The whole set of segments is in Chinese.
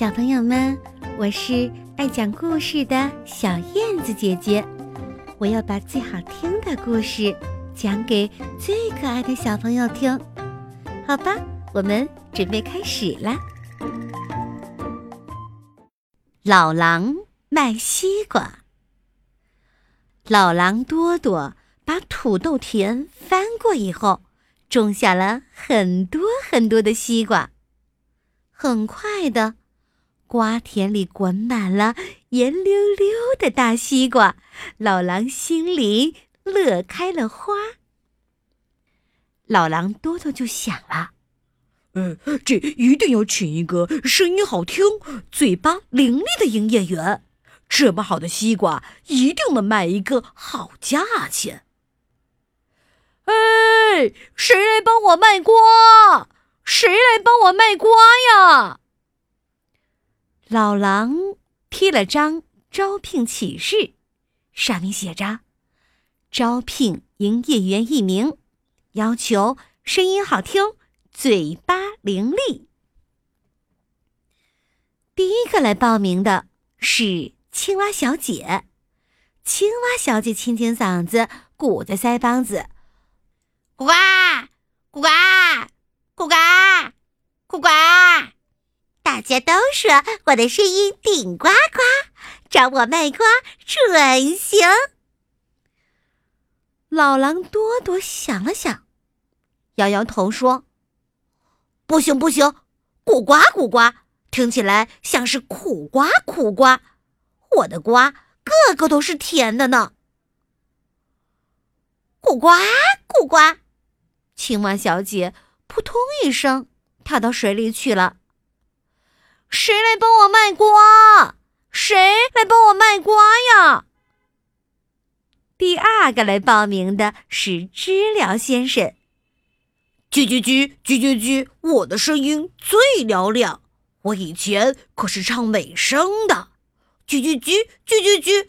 小朋友们，我是爱讲故事的小燕子姐姐，我要把最好听的故事讲给最可爱的小朋友听，好吧？我们准备开始啦。老狼卖西瓜。老狼多多把土豆田翻过以后，种下了很多很多的西瓜。很快的，瓜田里滚满了圆溜溜的大西瓜，老狼心里乐开了花。老狼哆哆就想了：“呃，这一定要请一个声音好听、嘴巴伶俐的营业员，这么好的西瓜，一定能卖一个好价钱。”哎，谁来帮我卖瓜？谁来帮我卖瓜呀？老狼贴了张招聘启事，上面写着：“招聘营业员一名，要求声音好听，嘴巴伶俐。”第一个来报名的是青蛙小姐。青蛙小姐清清嗓子，鼓着腮帮子，呱呱呱。呱呱，呱呱！大家都说我的声音顶呱呱，找我卖瓜准行。老狼多多想了想，摇摇头说：“不行不行，苦瓜苦瓜，听起来像是苦瓜苦瓜。我的瓜个个都是甜的呢。”苦瓜苦瓜，青蛙小姐。扑通一声，跳到水里去了。谁来帮我卖瓜？谁来帮我卖瓜呀？第二个来报名的是知了先生。叽叽叽叽叽叽，我的声音最嘹亮，我以前可是唱美声的。叽叽叽叽叽叽，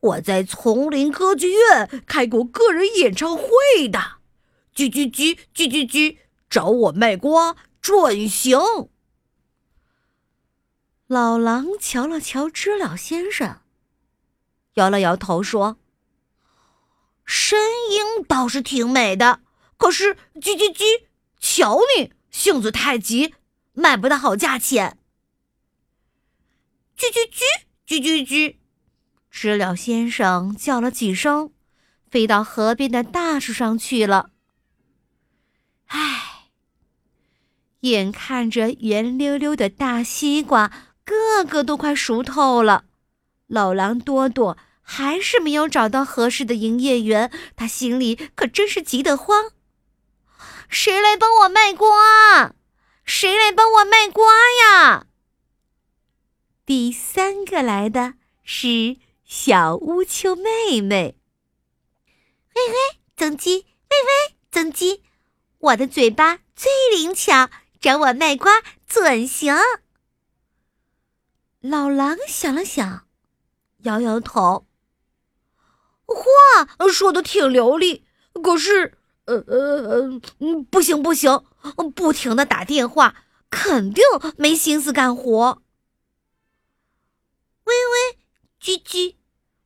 我在丛林歌剧院开过个人演唱会的。叽叽叽叽叽叽。找我卖瓜准行。老狼瞧了瞧知了先生，摇了摇头说：“声音倒是挺美的，可是叽叽叽，瞧你性子太急，卖不到好价钱。”叽叽叽叽叽叽，知了先生叫了几声，飞到河边的大树上去了。唉。眼看着圆溜溜的大西瓜，个个都快熟透了，老狼多多还是没有找到合适的营业员，他心里可真是急得慌。谁来帮我卖瓜？谁来帮我卖瓜呀？第三个来的是小乌秋妹妹。喂喂，曾鸡，喂喂，曾鸡，我的嘴巴最灵巧。找我卖瓜准行。老狼想了想，摇摇头。话说的挺流利，可是，呃呃呃，不行不行，不停的打电话，肯定没心思干活。喂喂，叽叽，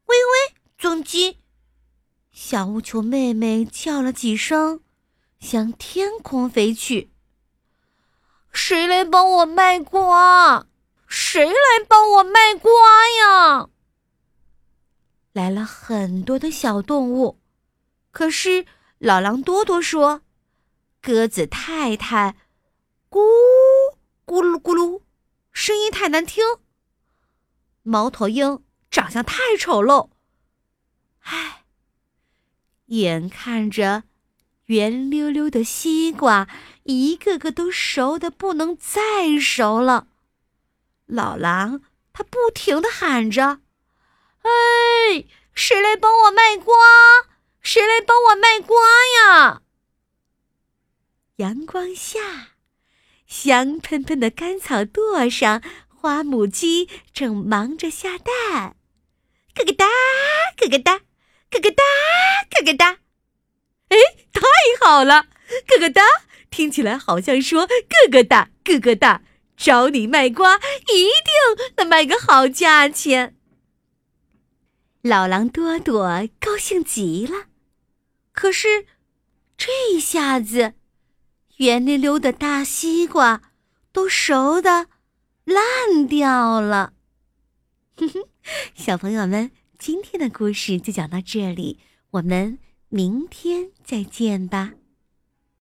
喂喂，总机。小乌球妹妹叫了几声，向天空飞去。谁来帮我卖瓜？谁来帮我卖瓜呀？来了很多的小动物，可是老狼多多说：“鸽子太太，咕咕噜咕噜，声音太难听。猫头鹰长相太丑陋。唉，眼看着。”圆溜溜的西瓜，一个个都熟的不能再熟了。老狼他不停的喊着：“哎，谁来帮我卖瓜？谁来帮我卖瓜呀？”阳光下，香喷喷的干草垛上，花母鸡正忙着下蛋，咯咯哒，咯咯哒，咯咯哒，咯咯哒。哎，太好了！咯咯哒，听起来好像说“咯咯哒，咯咯哒”，找你卖瓜，一定能卖个好价钱。老狼多多高兴极了，可是这下子，圆溜溜的大西瓜都熟的烂掉了。哼哼，小朋友们，今天的故事就讲到这里，我们明天再见吧。